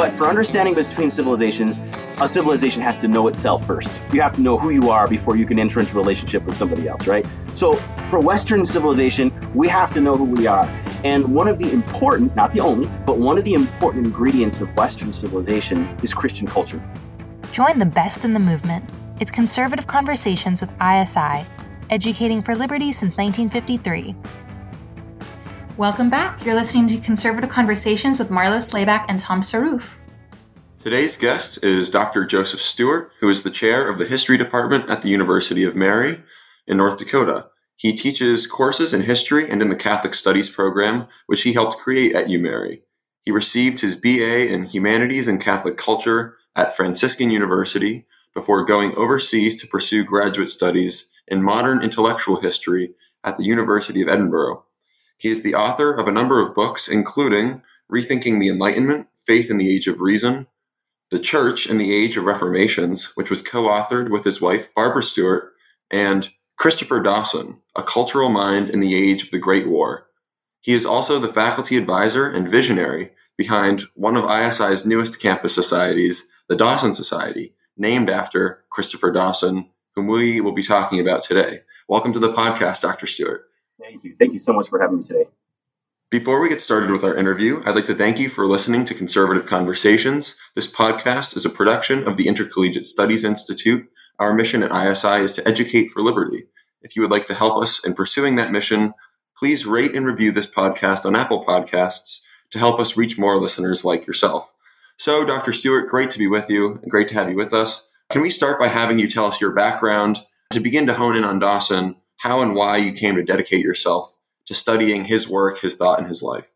But for understanding between civilizations, a civilization has to know itself first. You have to know who you are before you can enter into relationship with somebody else, right? So for Western civilization, we have to know who we are. And one of the important, not the only, but one of the important ingredients of Western civilization is Christian culture. Join the best in the movement. It's conservative conversations with ISI, educating for liberty since 1953. Welcome back. You're listening to Conservative Conversations with Marlo Slayback and Tom Saruf. Today's guest is Dr. Joseph Stuart, who is the chair of the History Department at the University of Mary in North Dakota. He teaches courses in history and in the Catholic Studies program, which he helped create at UMary. He received his BA in Humanities and Catholic Culture at Franciscan University before going overseas to pursue graduate studies in modern intellectual history at the University of Edinburgh. He is the author of a number of books, including Rethinking the Enlightenment, Faith in the Age of Reason, The Church in the Age of Reformations, which was co authored with his wife, Barbara Stuart, and Christopher Dawson, A Cultural Mind in the Age of the Great War. He is also the faculty advisor and visionary behind one of ISI's newest campus societies, the Dawson Society, named after Christopher Dawson, whom we will be talking about today. Welcome to the podcast, Dr. Stuart. Thank you. Thank you so much for having me today. Before we get started with our interview, I'd like to thank you for listening to Conservative Conversations. This podcast is a production of the Intercollegiate Studies Institute. Our mission at ISI is to educate for liberty. If you would like to help us in pursuing that mission, please rate and review this podcast on Apple Podcasts to help us reach more listeners like yourself. So, Dr. Stuart, great to be with you. And great to have you with us. Can we start by having you tell us your background to begin to hone in on Dawson? How and why you came to dedicate yourself to studying his work, his thought, and his life.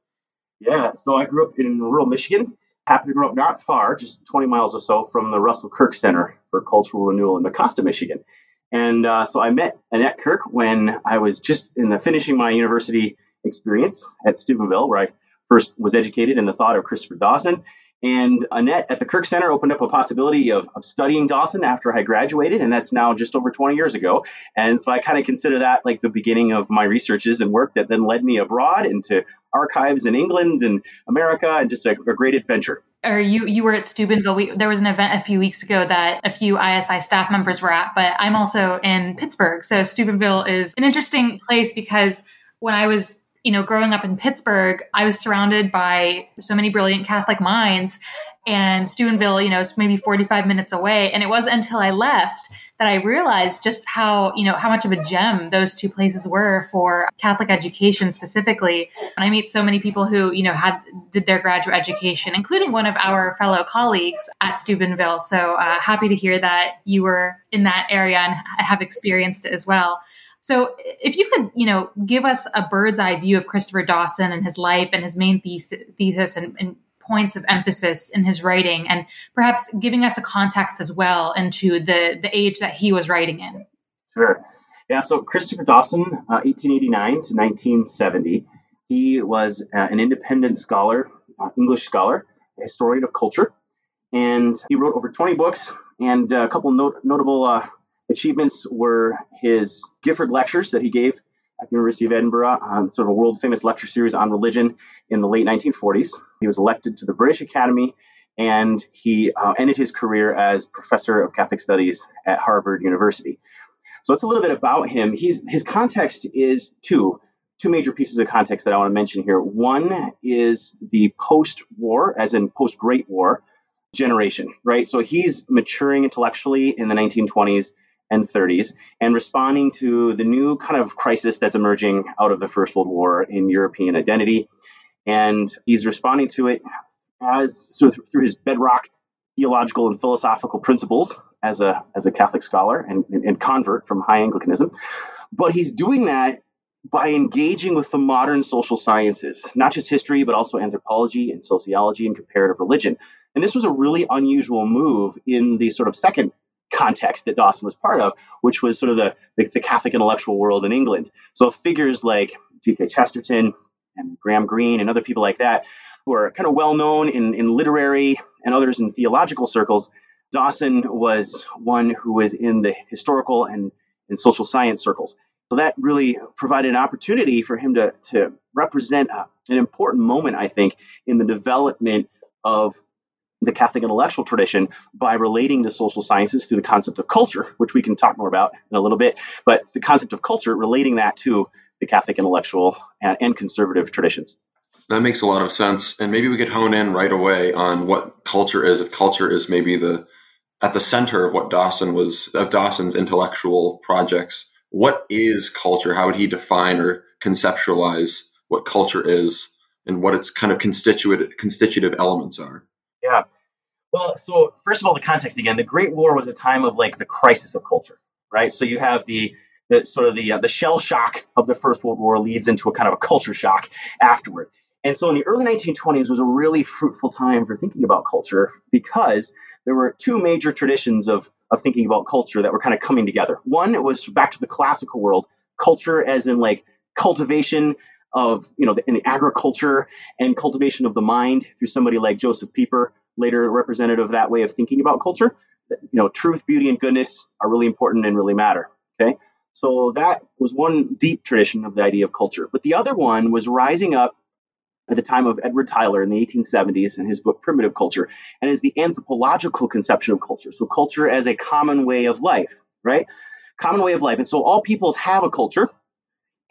Yeah, so I grew up in rural Michigan. Happened to grow up not far, just 20 miles or so from the Russell Kirk Center for Cultural Renewal in Mecosta, Michigan. And uh, so I met Annette Kirk when I was just in the finishing my university experience at Steubenville, where I first was educated in the thought of Christopher Dawson. And Annette at the Kirk Center opened up a possibility of, of studying Dawson after I graduated, and that's now just over 20 years ago. And so I kind of consider that like the beginning of my researches and work that then led me abroad into archives in England and America, and just a, a great adventure. Or you you were at Steubenville. We, there was an event a few weeks ago that a few ISI staff members were at, but I'm also in Pittsburgh, so Steubenville is an interesting place because when I was you know, growing up in Pittsburgh, I was surrounded by so many brilliant Catholic minds. And Steubenville, you know, is maybe 45 minutes away. And it wasn't until I left that I realized just how, you know, how much of a gem those two places were for Catholic education specifically. And I meet so many people who, you know, had did their graduate education, including one of our fellow colleagues at Steubenville. So uh, happy to hear that you were in that area and have experienced it as well. So if you could, you know, give us a bird's eye view of Christopher Dawson and his life and his main thesis, and, and points of emphasis in his writing, and perhaps giving us a context as well into the the age that he was writing in. Sure. Yeah. So Christopher Dawson, uh, 1889 to 1970, he was uh, an independent scholar, uh, English scholar, historian of culture, and he wrote over 20 books and a couple not- notable uh, achievements were his Gifford lectures that he gave at the University of Edinburgh on sort of a world famous lecture series on religion in the late 1940s. He was elected to the British Academy and he uh, ended his career as professor of Catholic Studies at Harvard University. So it's a little bit about him. He's, his context is two, two major pieces of context that I want to mention here. One is the post-war, as in post-Great War generation, right? So he's maturing intellectually in the 1920s and 30s and responding to the new kind of crisis that's emerging out of the First World War in European identity. And he's responding to it as through his bedrock theological and philosophical principles as a as a Catholic scholar and, and convert from high Anglicanism. But he's doing that by engaging with the modern social sciences, not just history, but also anthropology and sociology and comparative religion. And this was a really unusual move in the sort of second context that Dawson was part of, which was sort of the, the, the Catholic intellectual world in England. So figures like G.K. Chesterton and Graham Greene and other people like that, who are kind of well known in, in literary and others in theological circles, Dawson was one who was in the historical and, and social science circles. So that really provided an opportunity for him to, to represent a, an important moment, I think, in the development of the Catholic intellectual tradition by relating the social sciences through the concept of culture, which we can talk more about in a little bit. But the concept of culture, relating that to the Catholic intellectual and, and conservative traditions. That makes a lot of sense. And maybe we could hone in right away on what culture is. If culture is maybe the at the center of what Dawson was of Dawson's intellectual projects, what is culture? How would he define or conceptualize what culture is and what its kind of constituent constitutive elements are? Yeah. Well, so first of all, the context again. The Great War was a time of like the crisis of culture, right? So you have the the sort of the uh, the shell shock of the First World War leads into a kind of a culture shock afterward. And so in the early 1920s was a really fruitful time for thinking about culture because there were two major traditions of, of thinking about culture that were kind of coming together. One was back to the classical world, culture as in like cultivation of, you know, in the agriculture and cultivation of the mind through somebody like Joseph Pieper, later representative of that way of thinking about culture. You know, truth, beauty, and goodness are really important and really matter. Okay. So that was one deep tradition of the idea of culture. But the other one was rising up at the time of Edward Tylor in the 1870s in his book Primitive Culture, and is the anthropological conception of culture. So, culture as a common way of life, right? Common way of life. And so, all peoples have a culture.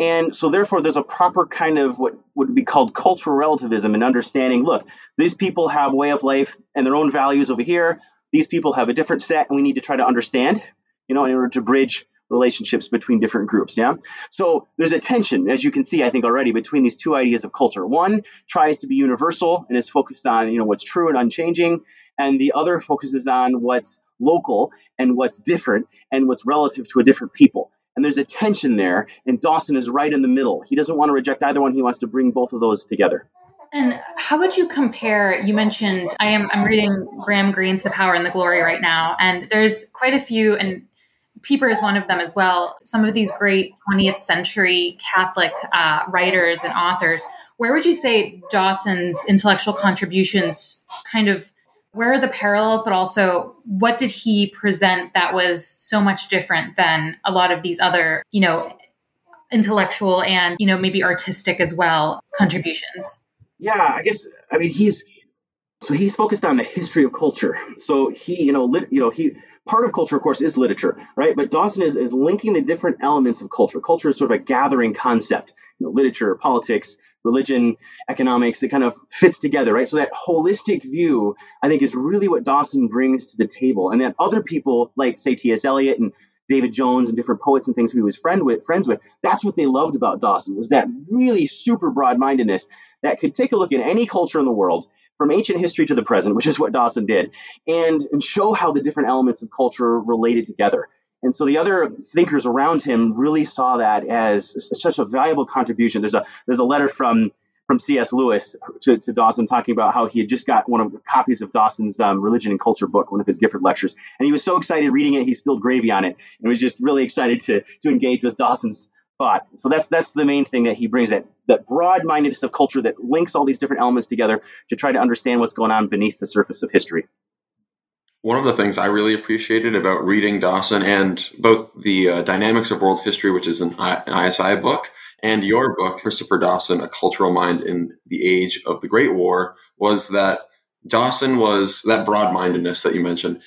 And so, therefore, there's a proper kind of what would be called cultural relativism and understanding look, these people have way of life and their own values over here. These people have a different set, and we need to try to understand, you know, in order to bridge relationships between different groups. Yeah. So there's a tension, as you can see, I think already between these two ideas of culture. One tries to be universal and is focused on, you know, what's true and unchanging. And the other focuses on what's local and what's different and what's relative to a different people. And there's a tension there. And Dawson is right in the middle. He doesn't want to reject either one. He wants to bring both of those together. And how would you compare? You mentioned I am I'm reading Graham Greene's The Power and the Glory right now, and there's quite a few, and Pieper is one of them as well. Some of these great 20th century Catholic uh, writers and authors. Where would you say Dawson's intellectual contributions kind of where are the parallels, but also what did he present that was so much different than a lot of these other, you know, intellectual and, you know, maybe artistic as well contributions? Yeah, I guess, I mean, he's, so he's focused on the history of culture. So he, you know, lit, you know, he, part of culture, of course, is literature, right? But Dawson is, is linking the different elements of culture. Culture is sort of a gathering concept, you know, literature, politics, religion, economics, it kind of fits together, right? So that holistic view, I think, is really what Dawson brings to the table. And that other people, like, say, T.S. Eliot and David Jones and different poets and things who he was friend with, friends with, that's what they loved about Dawson, was that really super broad-mindedness that could take a look at any culture in the world from ancient history to the present, which is what Dawson did, and, and show how the different elements of culture related together. And so the other thinkers around him really saw that as such a valuable contribution. There's a there's a letter from from C.S. Lewis to, to Dawson talking about how he had just got one of the copies of Dawson's um, Religion and Culture book, one of his Gifford lectures, and he was so excited reading it he spilled gravy on it, and was just really excited to to engage with Dawson's thought. So that's that's the main thing that he brings that that broad-mindedness of culture that links all these different elements together to try to understand what's going on beneath the surface of history. One of the things I really appreciated about reading Dawson and both the uh, Dynamics of World History, which is an, I- an ISI book, and your book, Christopher Dawson, A Cultural Mind in the Age of the Great War, was that Dawson was that broad mindedness that you mentioned.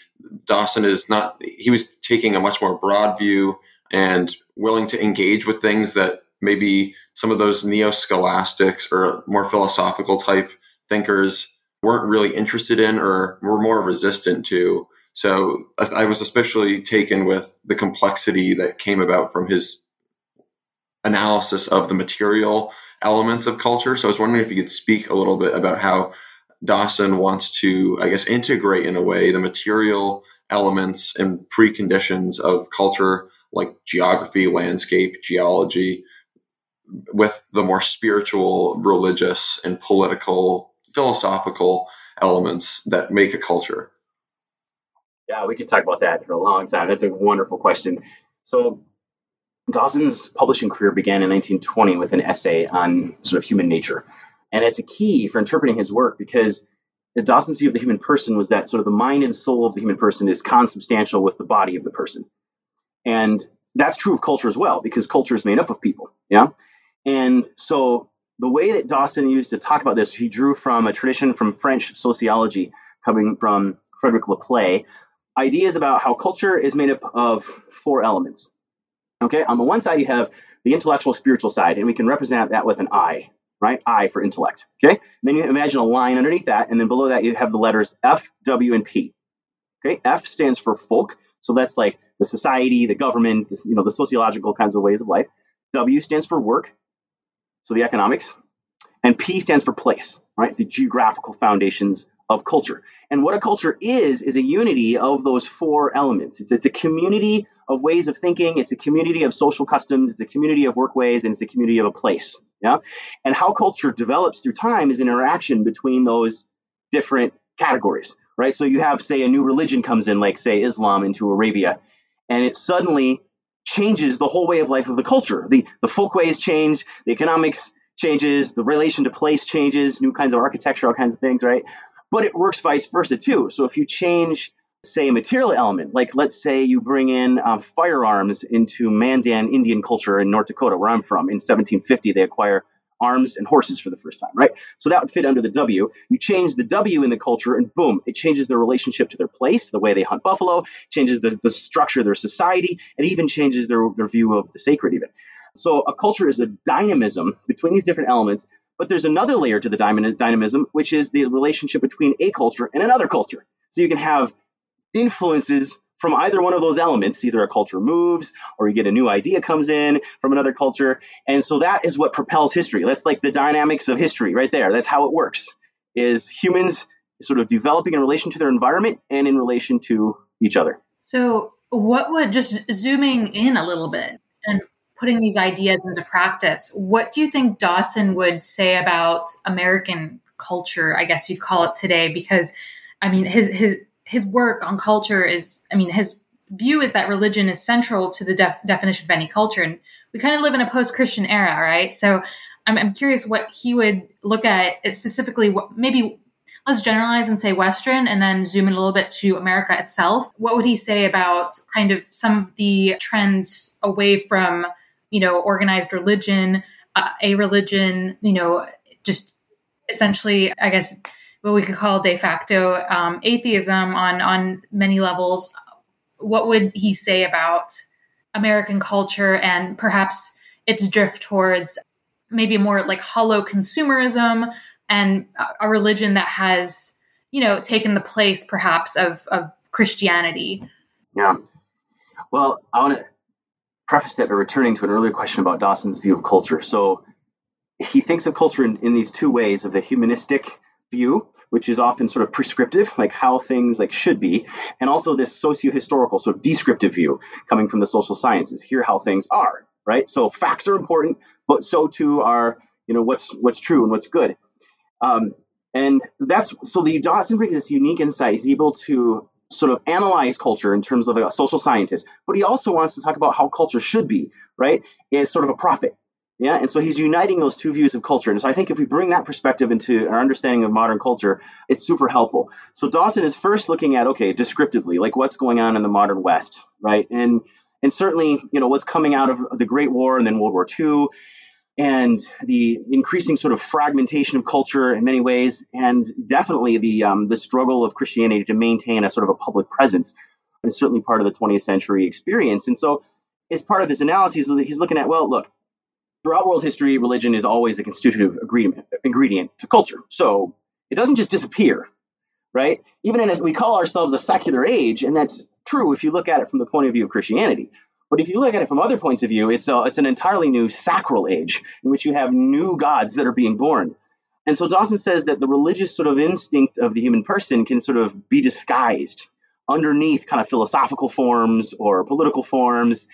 Dawson is not, he was taking a much more broad view and willing to engage with things that maybe some of those neo scholastics or more philosophical type thinkers weren't really interested in or were more resistant to. So I was especially taken with the complexity that came about from his analysis of the material elements of culture. So I was wondering if you could speak a little bit about how Dawson wants to, I guess, integrate in a way the material elements and preconditions of culture like geography, landscape, geology, with the more spiritual, religious, and political, philosophical elements that make a culture? Yeah, we could talk about that for a long time. That's a wonderful question. So, Dawson's publishing career began in 1920 with an essay on sort of human nature. And it's a key for interpreting his work because Dawson's view of the human person was that sort of the mind and soul of the human person is consubstantial with the body of the person. And that's true of culture as well, because culture is made up of people. Yeah. And so the way that Dawson used to talk about this, he drew from a tradition from French sociology coming from Frederick Le Play, ideas about how culture is made up of four elements. Okay, on the one side, you have the intellectual spiritual side, and we can represent that with an I, right? I for intellect. Okay, and then you imagine a line underneath that, and then below that, you have the letters F, W, and P. Okay, F stands for folk, so that's like the society, the government, you know, the sociological kinds of ways of life. W stands for work, so the economics, and P stands for place, right? The geographical foundations of culture. And what a culture is, is a unity of those four elements. It's, it's a community of ways of thinking, it's a community of social customs, it's a community of workways, and it's a community of a place. Yeah. And how culture develops through time is an interaction between those different categories, right? So you have, say, a new religion comes in, like, say, Islam into Arabia, and it suddenly changes the whole way of life of the culture. The, the folkways change, the economics changes, the relation to place changes, new kinds of architecture, all kinds of things, right? But it works vice versa too. So if you change, say, a material element, like let's say you bring in um, firearms into Mandan Indian culture in North Dakota, where I'm from, in 1750, they acquire arms and horses for the first time, right? So that would fit under the W. You change the W in the culture, and boom, it changes their relationship to their place, the way they hunt buffalo, changes the, the structure of their society, and even changes their, their view of the sacred, even. So a culture is a dynamism between these different elements, but there's another layer to the dynamism, which is the relationship between a culture and another culture. So you can have influences from either one of those elements. Either a culture moves or you get a new idea comes in from another culture. And so that is what propels history. That's like the dynamics of history right there. That's how it works is humans sort of developing in relation to their environment and in relation to each other. So what would just zooming in a little bit and putting these ideas into practice, what do you think Dawson would say about American culture, I guess you'd call it today? Because I mean his his his work on culture is, I mean, his view is that religion is central to the def- definition of any culture. And we kind of live in a post Christian era, right? So I'm, I'm, curious what he would look at specifically, what, maybe let's generalize and say Western and then zoom in a little bit to America itself. What would he say about kind of some of the trends away from, you know, organized religion, uh, a religion, you know, just essentially, I guess, what we could call de facto um, atheism on on many levels. What would he say about American culture and perhaps its drift towards maybe more like hollow consumerism and a religion that has you know taken the place perhaps of, of Christianity? Yeah. Well, I want to preface that by returning to an earlier question about Dawson's view of culture. So he thinks of culture in, in these two ways of the humanistic view, which is often sort of prescriptive, like how things like should be, and also this socio-historical, sort of descriptive view coming from the social sciences. Here, how things are, right? So facts are important, but so too are you know what's what's true and what's good. Um, and that's so the Dawson brings this unique insight. He's able to sort of analyze culture in terms of a social scientist, but he also wants to talk about how culture should be, right? Is sort of a prophet yeah, and so he's uniting those two views of culture. And so I think if we bring that perspective into our understanding of modern culture, it's super helpful. So Dawson is first looking at okay, descriptively, like what's going on in the modern West, right? And and certainly, you know, what's coming out of the Great War and then World War II, and the increasing sort of fragmentation of culture in many ways, and definitely the um, the struggle of Christianity to maintain a sort of a public presence is certainly part of the 20th century experience. And so, as part of his analysis, he's looking at well, look throughout world history, religion is always a constitutive ingredient to culture. So it doesn't just disappear, right? Even in as we call ourselves a secular age, and that's true if you look at it from the point of view of Christianity. But if you look at it from other points of view, it's a, it's an entirely new sacral age in which you have new gods that are being born. And so Dawson says that the religious sort of instinct of the human person can sort of be disguised underneath kind of philosophical forms or political forms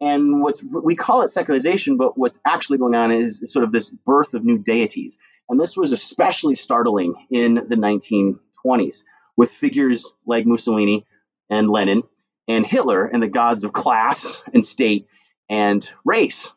and what's we call it secularization, but what's actually going on is sort of this birth of new deities. And this was especially startling in the 1920s with figures like Mussolini and Lenin and Hitler and the gods of class and state and race,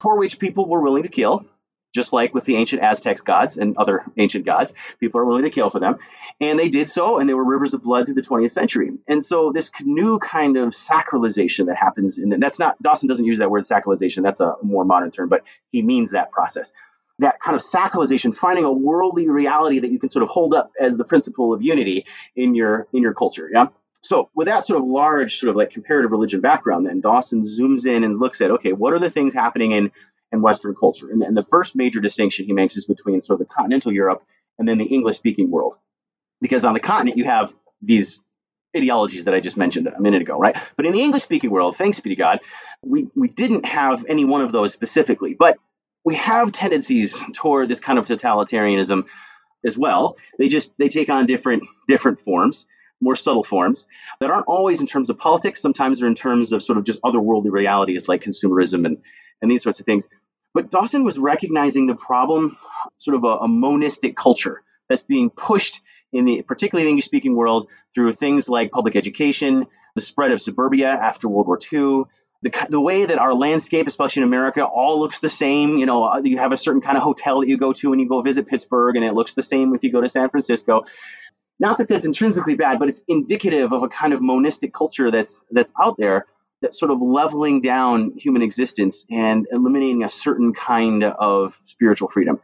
for which people were willing to kill just like with the ancient Aztecs gods and other ancient gods, people are willing to kill for them. And they did so, and they were rivers of blood through the 20th century. And so this new kind of sacralization that happens, and that's not, Dawson doesn't use that word sacralization, that's a more modern term, but he means that process. that kind of sacralization, finding a worldly reality that you can sort of hold up as the principle of unity in your in your culture. Yeah. So with that sort of large sort of like comparative religion background, then Dawson zooms in and looks at okay, what are the things happening in in Western culture? And, and the first major distinction he makes is between sort of the continental Europe and then the English speaking world, because on the continent you have these ideologies that I just mentioned a minute ago, right? But in the English speaking world, thanks be to God, we, we didn't have any one of those specifically. But we have tendencies toward this kind of totalitarianism as well. They just they take on different different forms, more subtle forms that aren't always in terms of politics. Sometimes they're in terms of sort of just otherworldly realities like consumerism and and these sorts of things. But Dawson was recognizing the problem, sort of a, a monistic culture that's being pushed in the particularly the English speaking world through things like public education, the spread of suburbia after World War II, the, the way that our landscape, especially in America, all looks the same. You know, uh, you have a certain kind of hotel that you go to when you go visit Pittsburgh, and it looks the same if you go to San Francisco. Not that that's intrinsically bad, but it's indicative of a kind of monistic culture that's that's out there that's sort of leveling down human existence and eliminating a certain kind of spiritual freedom.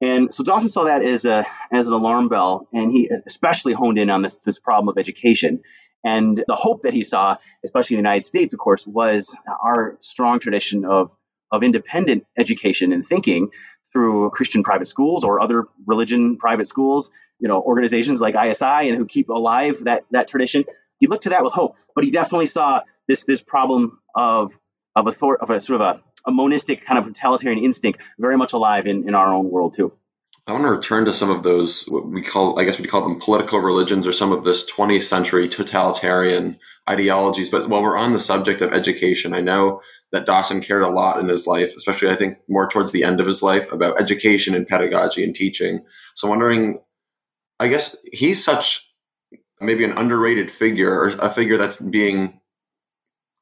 And so Dawson saw that as a as an alarm bell, and he especially honed in on this this problem of education and the hope that he saw, especially in the United States, of course, was our strong tradition of, of independent education and thinking through Christian private schools or other religion private schools, you know, organizations like ISI and who keep alive that, that tradition. He looked to that with hope, but he definitely saw this, this problem of, of, author- of a sort of a, a monistic kind of totalitarian instinct very much alive in, in our own world too. I want to return to some of those what we call, I guess we call them political religions or some of this 20th century totalitarian ideologies. But while we're on the subject of education, I know that Dawson cared a lot in his life, especially I think more towards the end of his life about education and pedagogy and teaching. So I'm wondering, I guess he's such maybe an underrated figure or a figure that's being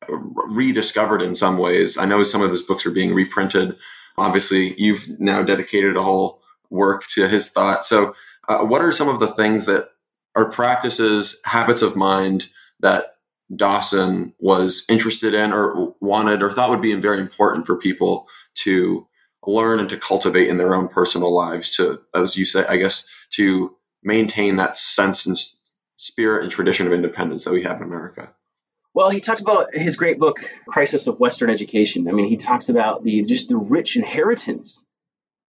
rediscovered in some ways. I know some of his books are being reprinted. Obviously, you've now dedicated a whole work to his thought. So, uh, what are some of the things that are practices, habits of mind that Dawson was interested in or wanted or thought would be very important for people to learn and to cultivate in their own personal lives to, as you say, I guess, to maintain that sense and spirit and tradition of independence that we have in America? Well, he talked about his great book, Crisis of Western Education. I mean, he talks about the just the rich inheritance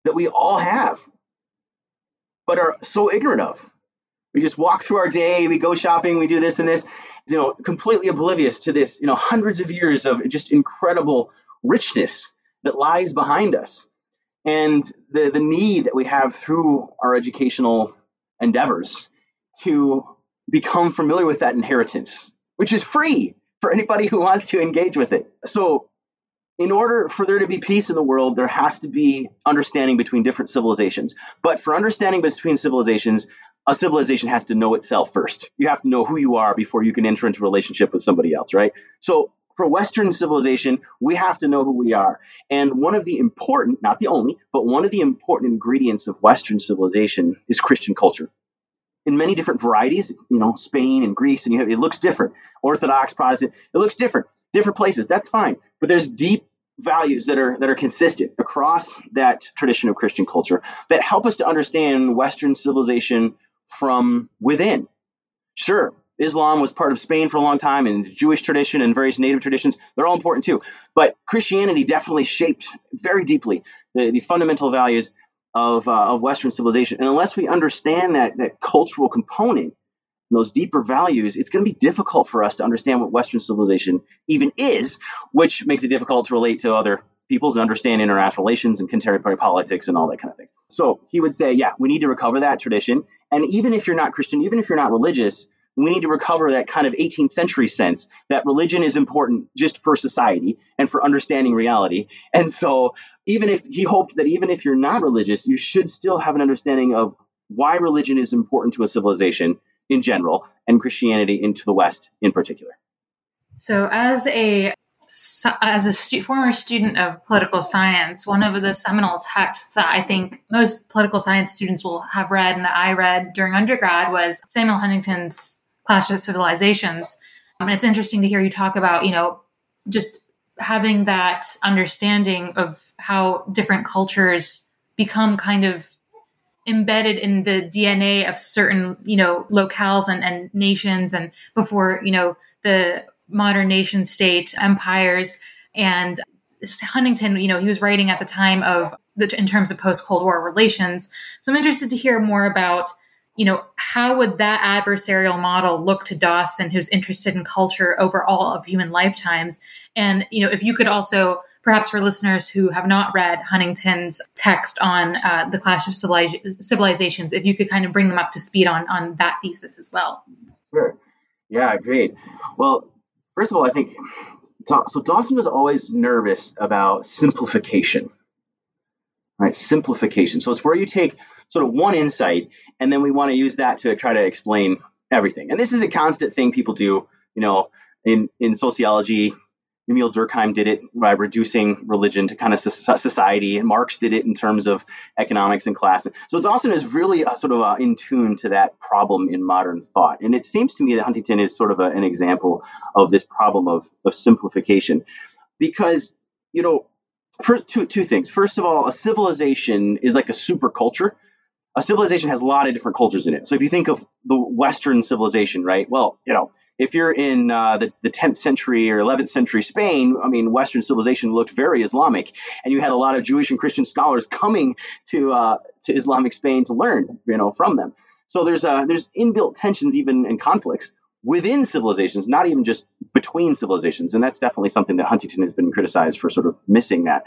that we all have, but are so ignorant of. We just walk through our day, we go shopping, we do this and this, you know, completely oblivious to this, you know, hundreds of years of just incredible richness that lies behind us. And the, the need that we have through our educational endeavors to become familiar with that inheritance, which is free for anybody who wants to engage with it. So in order for there to be peace in the world, there has to be understanding between different civilizations. But for understanding between civilizations, a civilization has to know itself first. You have to know who you are before you can enter into a relationship with somebody else, right? So for Western civilization, we have to know who we are. And one of the important, not the only, but one of the important ingredients of Western civilization is Christian culture. In many different varieties, you know, Spain and Greece, and you have, it looks different. Orthodox, Protestant, it looks different. Different places, that's fine. But there's deep values that are that are consistent across that tradition of Christian culture that help us to understand Western civilization from within. Sure, Islam was part of Spain for a long time, and Jewish tradition and various native traditions, they're all important too. But Christianity definitely shaped very deeply the, the fundamental values of, uh, of Western civilization. And unless we understand that, that cultural component, those deeper values, it's going to be difficult for us to understand what Western civilization even is, which makes it difficult to relate to other peoples and understand international relations and contemporary politics and all that kind of thing. So he would say, yeah, we need to recover that tradition. And even if you're not Christian, even if you're not religious, we need to recover that kind of 18th century sense that religion is important just for society and for understanding reality. And so, even if he hoped that even if you're not religious, you should still have an understanding of why religion is important to a civilization in general and Christianity into the West in particular. So, as a as a stu- former student of political science, one of the seminal texts that I think most political science students will have read and that I read during undergrad was Samuel Huntington's Clash of Civilizations. And it's interesting to hear you talk about, you know, just having that understanding of how different cultures become kind of embedded in the DNA of certain, you know, locales and, and nations and before, you know, the modern nation state empires. And Huntington, you know, he was writing at the time of the, in terms of post Cold War relations. So I'm interested to hear more about, you know, how would that adversarial model look to Dawson, who's interested in culture over all of human lifetimes? And, you know, if you could also perhaps for listeners who have not read Huntington's text on uh, the clash of civilizations, if you could kind of bring them up to speed on on that thesis as well. Sure. Yeah, great. Well, first of all, I think so. Dawson was always nervous about simplification, right? Simplification. So it's where you take sort of one insight, and then we want to use that to try to explain everything. And this is a constant thing people do. You know, in in sociology, Emile Durkheim did it by reducing religion to kind of society, and Marx did it in terms of economics and class. So Dawson is really uh, sort of uh, in tune to that problem in modern thought, and it seems to me that Huntington is sort of a, an example of this problem of, of simplification, because you know, first two two things. First of all, a civilization is like a super culture. A civilization has a lot of different cultures in it. So if you think of the Western civilization, right? Well, you know if you're in uh, the, the 10th century or 11th century Spain, I mean, Western civilization looked very Islamic, and you had a lot of Jewish and Christian scholars coming to uh, to Islamic Spain to learn, you know, from them. So there's uh, there's inbuilt tensions even in conflicts within civilizations, not even just between civilizations, and that's definitely something that Huntington has been criticized for sort of missing that.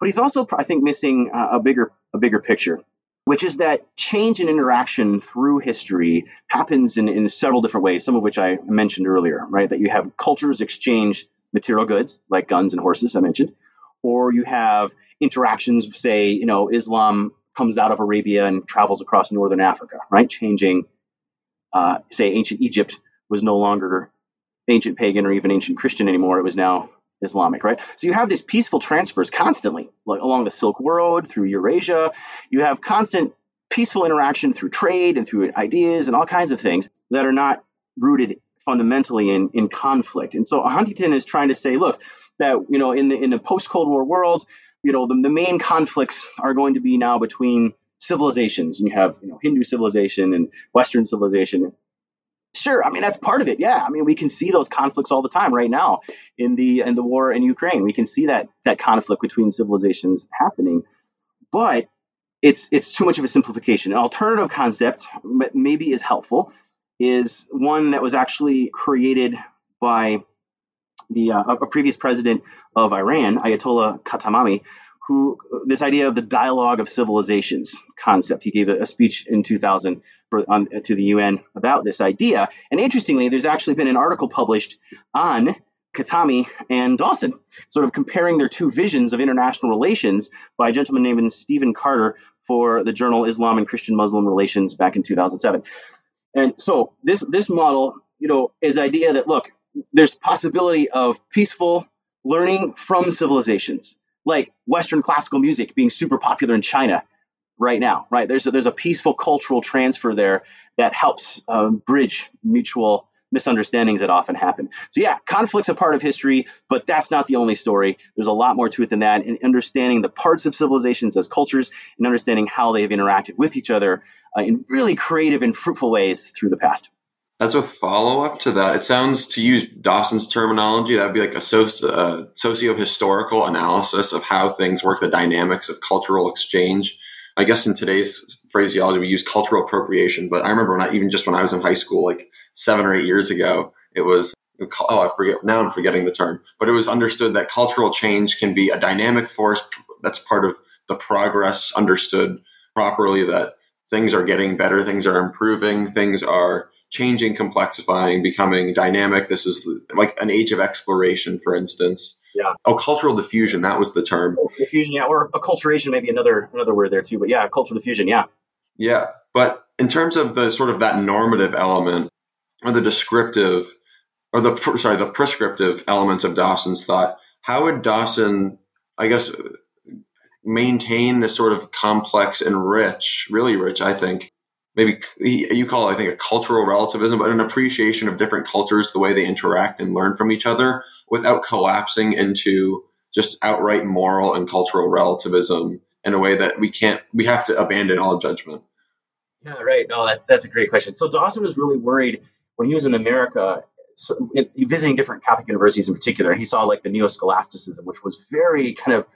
But he's also, I think, missing a bigger a bigger picture which is that change and interaction through history happens in, in several different ways, some of which I mentioned earlier, right? That you have cultures exchange material goods like guns and horses, I mentioned, or you have interactions, say, you know, Islam comes out of Arabia and travels across northern Africa, right? Changing, uh, say, ancient Egypt was no longer ancient pagan or even ancient Christian anymore. It was now Islamic, right? So you have these peaceful transfers constantly like along the Silk Road, through Eurasia. You have constant peaceful interaction through trade and through ideas and all kinds of things that are not rooted fundamentally in, in conflict. And so Huntington is trying to say, look, that you know, in the in the post Cold War world, you know, the, the main conflicts are going to be now between civilizations. And you have, you know, Hindu civilization and Western civilization Sure, I mean that's part of it. Yeah, I mean we can see those conflicts all the time right now in the in the war in Ukraine. We can see that that conflict between civilizations happening, but it's it's too much of a simplification. An alternative concept maybe is helpful is one that was actually created by the uh, a previous president of Iran, Ayatollah Khatami, who this idea of the dialogue of civilizations concept. He gave a, a speech in 2000 for, on, to the UN about this idea. And interestingly, there's actually been an article published on Khatami and Dawson, sort of comparing their two visions of international relations by a gentleman named Stephen Carter for the journal Islam and Christian Muslim Relations back in 2007. And so this this model, you know, is idea that look, there's possibility of peaceful learning from civilizations like Western classical music being super popular in China right now, right? There's a, there's a peaceful cultural transfer there that helps um, bridge mutual misunderstandings that often happen. So yeah, conflict's a part of history, but that's not the only story. There's a lot more to it than that. And understanding the parts of civilizations as cultures and understanding how they've interacted with each other uh, in really creative and fruitful ways through the past. As a follow up to that, it sounds to use Dawson's terminology, that would be like a uh, socio historical analysis of how things work, the dynamics of cultural exchange. I guess in today's phraseology, we use cultural appropriation, but I remember when I, even just when I was in high school, like seven or eight years ago, it was, oh, I forget, now I'm forgetting the term, but it was understood that cultural change can be a dynamic force that's part of the progress understood properly that things are getting better, things are improving, things are changing, complexifying, becoming dynamic. This is like an age of exploration, for instance. Yeah. Oh, cultural diffusion. That was the term. Cultural diffusion, yeah, or acculturation, maybe another another word there too. But yeah, cultural diffusion, yeah. Yeah, but in terms of the sort of that normative element, or the descriptive, or the sorry, the prescriptive elements of Dawson's thought, how would Dawson, I guess, maintain this sort of complex and rich, really rich, I think, maybe you call it, I think, a cultural relativism, but an appreciation of different cultures, the way they interact and learn from each other without collapsing into just outright moral and cultural relativism in a way that we can't we have to abandon all judgment. Yeah right. No that's that's a great question. So dawson was really worried when he was in america so, visiting different catholic universities in particular he saw like the neo-scholasticism which was very kind of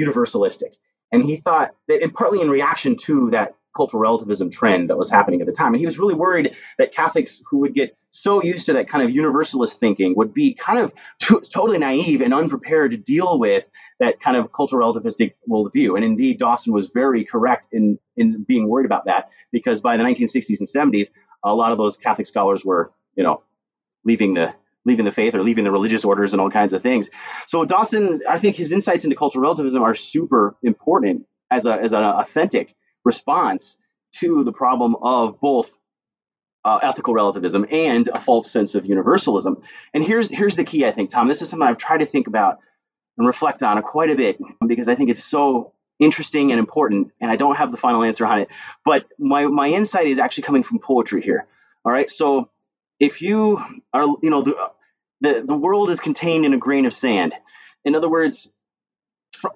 universalistic. And he thought that and partly in reaction to that cultural relativism trend that was happening at the time. And he was really worried that Catholics who would get so used to that kind of universalist thinking would be kind of t- totally naive and unprepared to deal with that kind of cultural relativistic worldview. And indeed, Dawson was very correct in, in being worried about that because by the 1960s and 70s, a lot of those Catholic scholars were, you know, leaving the leaving the faith or leaving the religious orders and all kinds of things. So Dawson, I think his insights into cultural relativism are super important as a as an authentic response to the problem of both uh, ethical relativism and a false sense of universalism. And here's here's the key, I think, Tom. This is something I've tried to think about and reflect on quite a bit because I think it's so interesting and important, and I don't have the final answer on it. But my my insight is actually coming from poetry here. All right, so if you are, you know, the the, the world is contained in a grain of sand. In other words,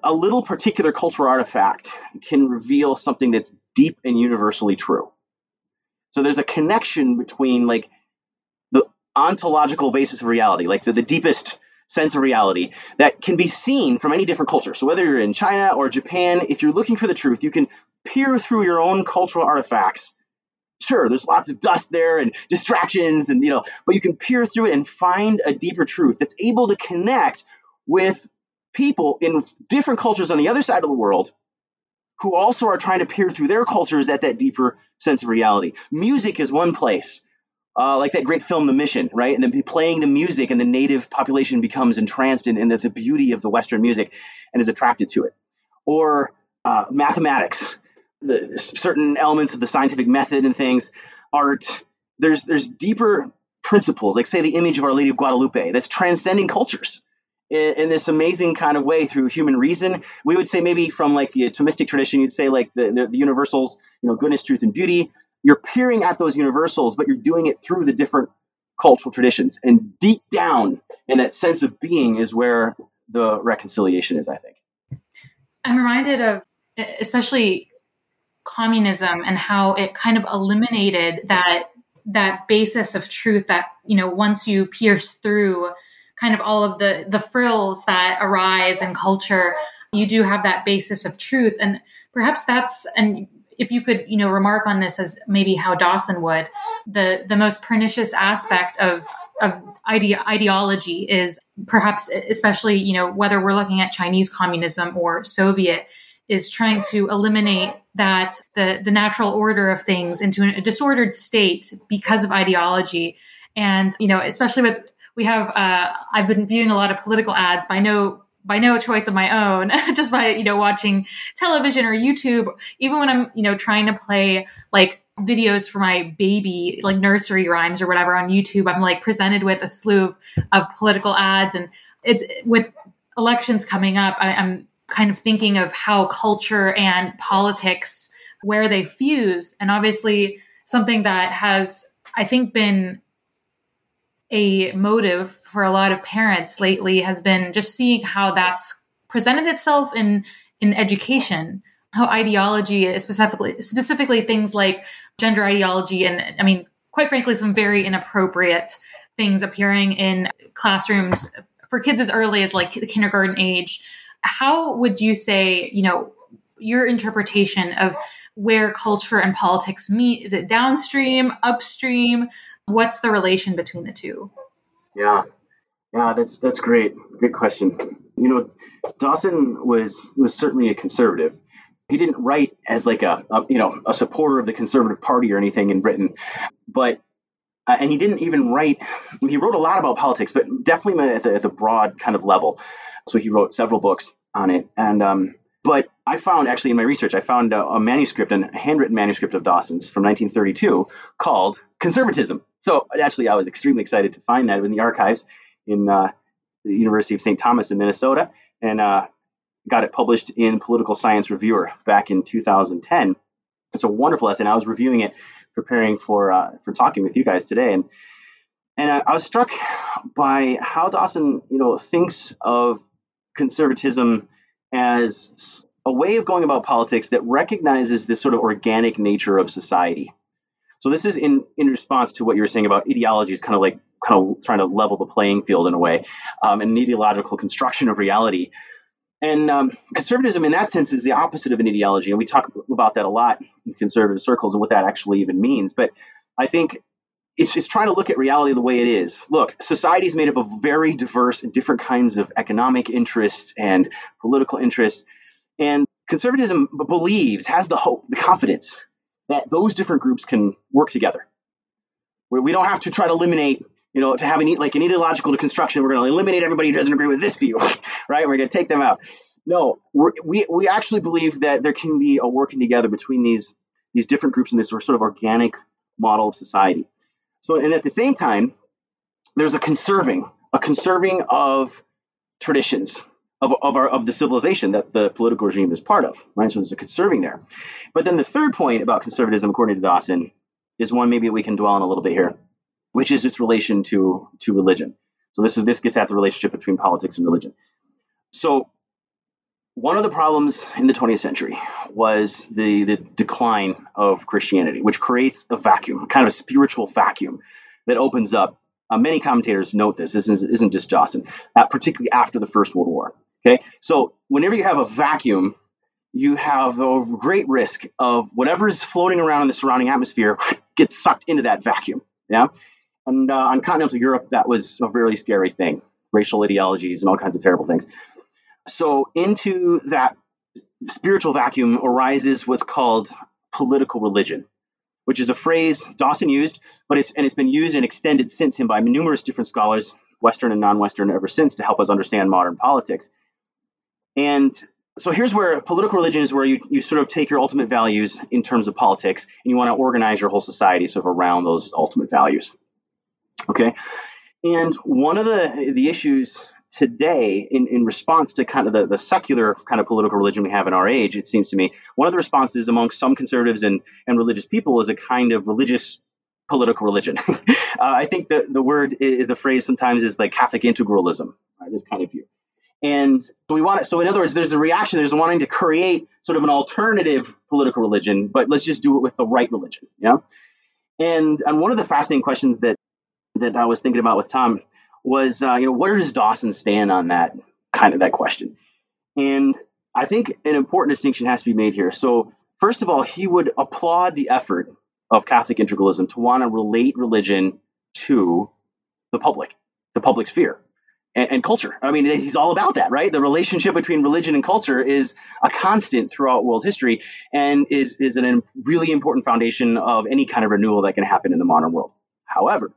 a little particular cultural artifact can reveal something that's deep and universally true. So there's a connection between like the ontological basis of reality, like the, the deepest sense of reality that can be seen from any different culture. So whether you're in China or Japan, if you're looking for the truth, you can peer through your own cultural artifacts. Sure, there's lots of dust there and distractions and you know, but you can peer through it and find a deeper truth that's able to connect with people in different cultures on the other side of the world who also are trying to peer through their cultures at that deeper sense of reality. Music is one place, uh, like that great film, The Mission, right? And then playing the music, and the native population becomes entranced in, in the, the, beauty of the Western music and is attracted to it. Or uh, mathematics, the, certain elements of the scientific method and things, art. There's there's deeper principles, like say the image of Our Lady of Guadalupe, that's transcending cultures in, in, this amazing kind of way through human reason. We would say maybe from like the Thomistic tradition, you'd say like the, the, the universals, you know, goodness, truth, and beauty. You're peering at those universals, but you're doing it through the different cultural traditions. And deep down in that sense of being is where the reconciliation is, I think. I'm reminded of especially communism and how it kind of eliminated that that basis of truth that you know once you pierce through kind of all of the the frills that arise in culture you do have that basis of truth. And perhaps that's and if you could you know remark on this as maybe how dawson would the the most pernicious aspect of of ide- ideology is perhaps especially you know whether we're looking at chinese communism or soviet is trying to eliminate that the the natural order of things into a disordered state because of ideology. And you know especially with we have uh, I've been viewing a lot of political ads by no by no choice of my own, just by you know watching television or YouTube. Even when I'm you know trying to play like videos for my baby, like nursery rhymes or whatever on YouTube, I'm like presented with a slew of, political ads, and it's with elections coming up. I, I'm kind of thinking of how culture and politics where they fuse, and obviously something that has I think been a motive for a lot of parents lately has been just seeing how that's presented itself in in education how ideology specifically specifically things like gender ideology and i mean quite frankly some very inappropriate things appearing in classrooms for kids as early as like the kindergarten age. How would you say you know your interpretation of where culture and politics meet? Is it downstream upstream What's the relation between the two? Yeah, yeah, that's that's great. Great question. You know, Dawson was was certainly a conservative. He didn't write as like a, a you know a supporter of the Conservative Party or anything in Britain, but uh, and he didn't even write. He wrote a lot about politics, but definitely at the, at the broad kind of level. So he wrote several books on it, and um, but I found actually in my research, I found a, a, manuscript, a handwritten manuscript of Dawson's from 1932 called Conservatism. So actually, I was extremely excited to find that in the archives in uh, the University of St. Thomas in Minnesota, and uh, got it published in Political Science Reviewer back in 2010. It's a wonderful essay. And I was reviewing it, preparing for uh, for talking with you guys today, and and I, I was struck by how Dawson, you know, thinks of conservatism as a way of going about politics that recognizes this sort of organic nature of society. So this is in in response to what you were saying about ideologies, kind of like kind of trying to level the playing field in a way, um, and an ideological construction of reality. And um, conservatism, in that sense, is the opposite of an ideology, and we talk about that a lot in conservative circles and what that actually even means. But I think it's, it's trying to look at reality the way it is. Look, society is made up of very diverse and different kinds of economic interests and political interests, and conservatism believes, has the hope, the confidence that those different groups can work together. Where we don't have to try to eliminate, you know, to have an like an ideological construction. We're going to eliminate everybody who doesn't agree with this view, right? We're going to take them out. No, we we actually believe that there can be a working together between these these different groups in this sort of organic model of society. So, and at the same time, there's a conserving, a conserving of traditions, of, of, our, of the civilization that the political regime is part of, right? So there's a conserving there. But then the third point about conservatism, according to Dawson, is one maybe we can dwell on a little bit here, which is its relation to, to religion. So this is this gets at the relationship between politics and religion. So one of the problems in the 20th century was the, the decline of Christianity, which creates a vacuum, kind of a spiritual vacuum that opens up. Uh, many commentators note this. This isn't just Dawson, uh, particularly after the First World War. Okay, so whenever you have a vacuum, you have a great risk of whatever is floating around in the surrounding atmosphere gets sucked into that vacuum. Yeah, and uh, on continental Europe, that was a really scary thing. Racial ideologies and all kinds of terrible things. So into that spiritual vacuum arises what's called political religion, which is a phrase Dawson used, but it's and it's been used and extended since him by numerous different scholars, Western and non-Western, ever since to help us understand modern politics. And so here's where political religion is where you, you sort of take your ultimate values in terms of politics and you want to organize your whole society sort of around those ultimate values. Okay. And one of the, the issues today in, in response to kind of the, the secular kind of political religion we have in our age, it seems to me, one of the responses among some conservatives and, and religious people is a kind of religious political religion. uh, I think the, the word, the phrase sometimes is like Catholic integralism, right, this kind of view. And so we want it. So in other words, there's a reaction. There's wanting to create sort of an alternative political religion, but let's just do it with the right religion. Yeah. And and one of the fascinating questions that that I was thinking about with Tom was, uh, you know, where does Dawson stand on that kind of that question? And I think an important distinction has to be made here. So first of all, he would applaud the effort of Catholic integralism to want to relate religion to the public, the public sphere and, and, culture. I mean, he's all about that, right? The relationship between religion and culture is a constant throughout world history and is, is a really important foundation of any kind of renewal that can happen in the modern world. However,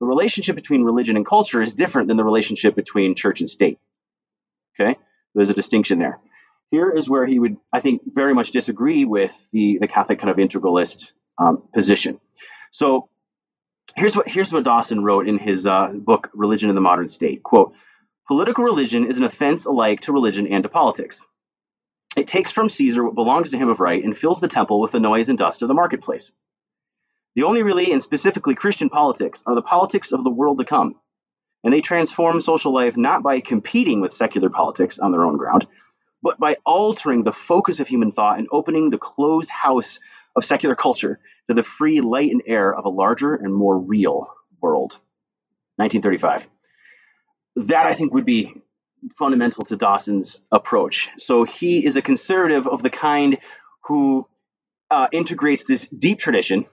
the relationship between religion and culture is different than the relationship between church and state. Okay? There's a distinction there. Here is where he would, I think, very much disagree with the, the Catholic kind of integralist um, position. So here's what here's what Dawson wrote in his uh, book Religion in the Modern State. Quote, political religion is an offense alike to religion and to politics. It takes from Caesar what belongs to him of right and fills the temple with the noise and dust of the marketplace. The only really and specifically Christian politics are the politics of the world to come, and they transform social life not by competing with secular politics on their own ground, but by altering the focus of human thought and opening the closed house of secular culture to the free light and air of a larger and more real world. 1935. That I think would be fundamental to Dawson's approach. So he is a conservative of the kind who uh, integrates this deep tradition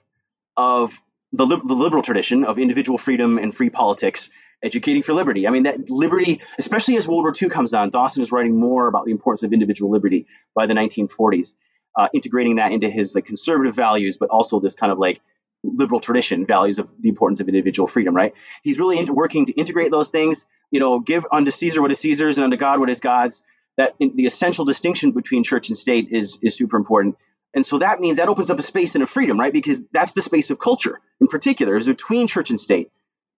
of the, li- the liberal tradition of individual freedom and free politics, educating for liberty. I mean, that liberty, especially as World War II comes on, Dawson is writing more about the importance of individual liberty by the 1940s uh, integrating that into his like conservative values, but also this kind of like liberal tradition values of the importance of individual freedom. Right? He's really into working to integrate those things. You know, give unto Caesar what is Caesar's and unto God what is God's. That in, the essential distinction between church and state is is super important. And so that means that opens up a space and a freedom, right? Because that's the space of culture in particular, is between church and state.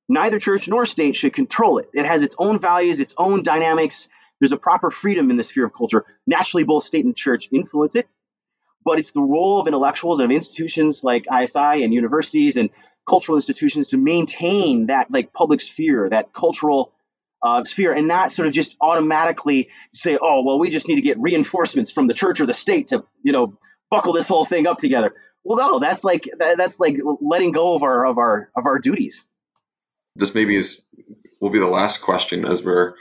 Neither church nor state should control it. It has its own values, its own dynamics. There's a proper freedom in the sphere of culture. Naturally, both state and church influence it, but it's the role of intellectuals and of institutions like ISI and universities and cultural institutions to maintain that like public sphere, that cultural uh, sphere and not sort of just automatically say, oh, well, we just need to get reinforcements from the church or the state to, you know, buckle this whole thing up together. Well, no, that's like that, that's like letting go of our of our of our duties. This maybe is will be the last question as we're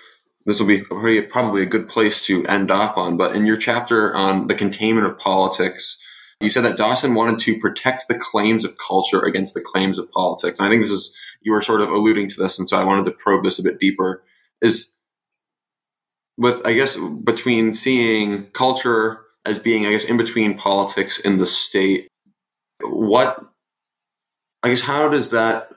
this will be pretty, probably a good place to end off on. But in your chapter on the containment of politics, you said that Dawson wanted to protect the claims of culture against the claims of politics. And I think this is you were sort of alluding to this, and so I wanted to probe this a bit deeper. Is with I guess between seeing culture as being I guess in between politics and the state, what I guess how does that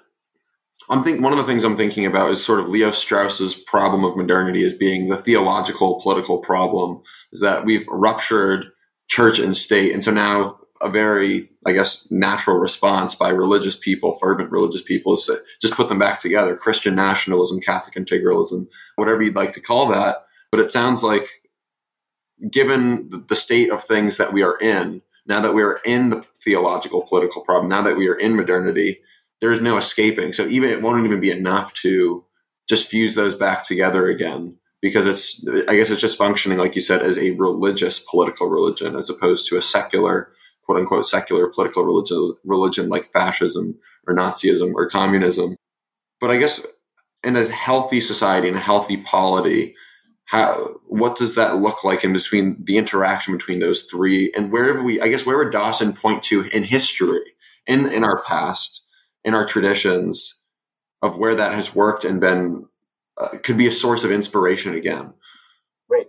I'm think one of the things I'm thinking about is sort of Leo Strauss's problem of modernity as being the theological political problem is that we've ruptured church and state, and so now a very I guess natural response by religious people, fervent religious people, is to just put them back together: Christian nationalism, Catholic integralism, whatever you'd like to call that. But it sounds like, given the state of things that we are in, now that we are in the theological political problem, now that we are in modernity, there's no escaping. So even it won't even be enough to just fuse those back together again because it's I guess it's just functioning like you said as a religious political religion as opposed to a secular quote unquote secular political religion religion like fascism or Nazism or communism. But I guess in a healthy society in a healthy polity, how what does that look like in between the interaction between those three and where we I guess where would Dawson point to in history in in our past in our traditions of where that has worked and been uh, could be a source of inspiration again. Great,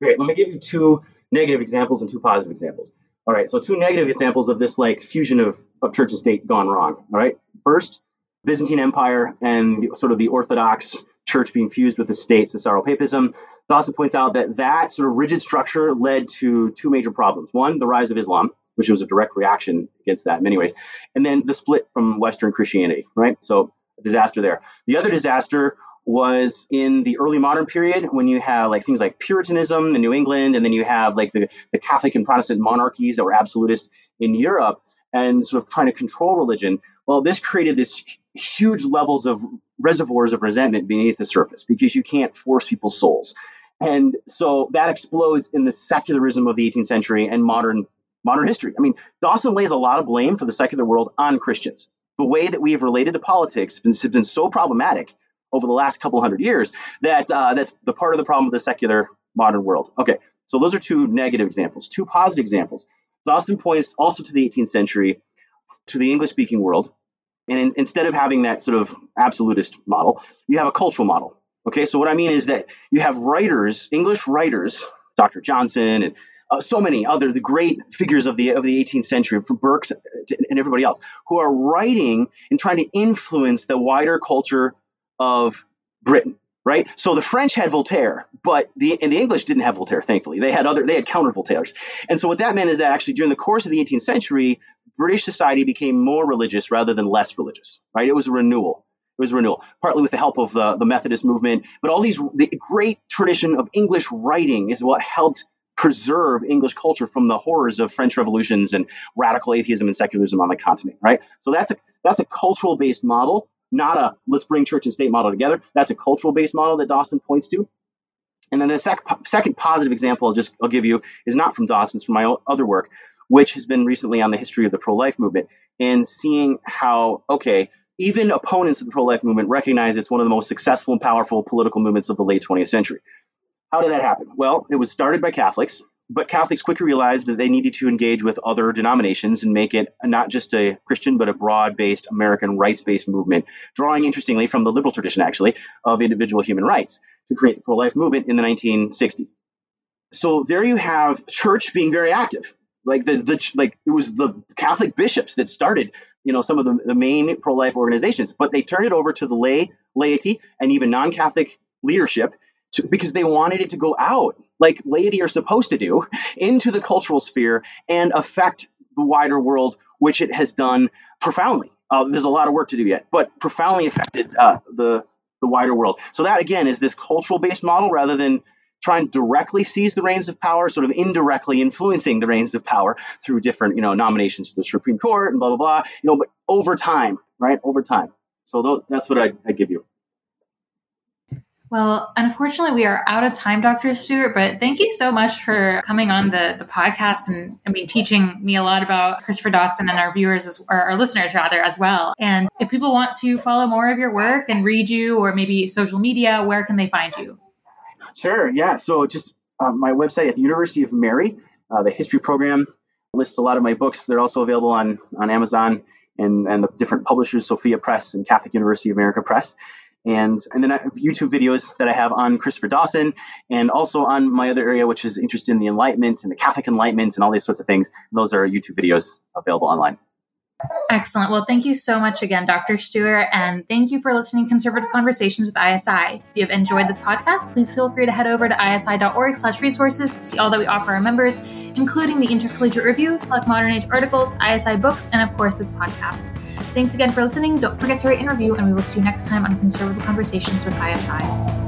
great. Let me give you two negative examples and two positive examples. All right, so two negative examples of this like fusion of, of church and state gone wrong. All right, first, Byzantine Empire and the, sort of the Orthodox church being fused with the state, Caesaropapism. Dawson points out that that sort of rigid structure led to two major problems. One, the rise of Islam, which was a direct reaction against that in many ways. And then the split from Western Christianity, right? So disaster there. The other disaster was in the early modern period when you have like things like Puritanism in New England, and then you have like the, the Catholic and Protestant monarchies that were absolutist in Europe and sort of trying to control religion. Well, this created this huge levels of reservoirs of resentment beneath the surface because you can't force people's souls. And so that explodes in the secularism of the 18th century and modern modern history. I mean, Dawson lays a lot of blame for the secular world on Christians. The way that we have related to politics has been, so problematic over the last couple hundred years that uh, that's the part of the problem of the secular modern world. Okay, so those are two negative examples. Two positive examples. Dawson points also to the 18th century, to the English speaking world. And in, instead of having that sort of absolutist model, you have a cultural model. Okay, so what I mean is that you have writers, English writers, Dr. Johnson and uh, so many other the great figures of the of the 18th century, from Burke to, to, and everybody else, who are writing and trying to influence the wider culture of Britain. Right, so the French had Voltaire, but the and the English didn't have Voltaire. Thankfully, they had other they had counter Voltaires, and so what that meant is that actually during the course of the 18th century, British society became more religious rather than less religious. Right, it was a renewal. It was a renewal, partly with the help of the, the Methodist movement, but all these the great tradition of English writing is what helped preserve English culture from the horrors of French revolutions and radical atheism and secularism on the continent, right? So that's a that's a cultural based model, not a let's bring church and state model together. That's a cultural based model that Dawson points to. And then the sec- second positive example I'll just I'll give you is not from Dawson's, from my other work, which has been recently on the history of the pro life movement and seeing how okay even opponents of the pro life movement recognize it's one of the most successful and powerful political movements of the late 20th century. How did that happen? Well, it was started by Catholics, but Catholics quickly realized that they needed to engage with other denominations and make it not just a Christian, but a broad based American rights based movement, drawing interestingly from the liberal tradition, actually, of individual human rights to create the pro life movement in the 1960s. So there you have church being very active. Like the, the like it was the Catholic bishops that started, you know, some of the, the main pro-life organizations, but they turned it over to the lay laity and even non-Catholic leadership to, because they wanted it to go out, like laity are supposed to do, into the cultural sphere and affect the wider world, which it has done profoundly. Uh, there's a lot of work to do yet, but profoundly affected uh, the the wider world. So that again is this cultural based model rather than trying to directly seize the reins of power, sort of indirectly influencing the reins of power through different you know nominations to the Supreme Court and blah blah blah. You know, but over time, right? Over time. So that's what I, I give you. Well, unfortunately, we are out of time, Dr. Stuart, but thank you so much for coming on the, the podcast and, I mean, teaching me a lot about Christopher Dawson and our viewers, as, or our listeners rather, as well. And if people want to follow more of your work and read you or maybe social media, where can they find you? Sure. Yeah. So just uh, my website at the University of Mary, uh, the history program lists a lot of my books. They're also available on, on Amazon and, and the different publishers, Sophia Press and Catholic University of America Press and and then I have YouTube videos that I have on Christopher Dawson and also on my other area, which is interested in the Enlightenment and the Catholic Enlightenment and all these sorts of things. Those are YouTube videos available online. Excellent. Well, thank you so much again, Dr. Stuart, and thank you for listening to Conservative Conversations with ISI. If you have enjoyed this podcast, please feel free to head over to isi.org slash resources to see all that we offer our members, including the Intercollegiate Review, select modern age articles, ISI books, and of course this podcast. Thanks again for listening. Don't forget to rate and review, and we will see you next time on Conservative Conversations with ISI.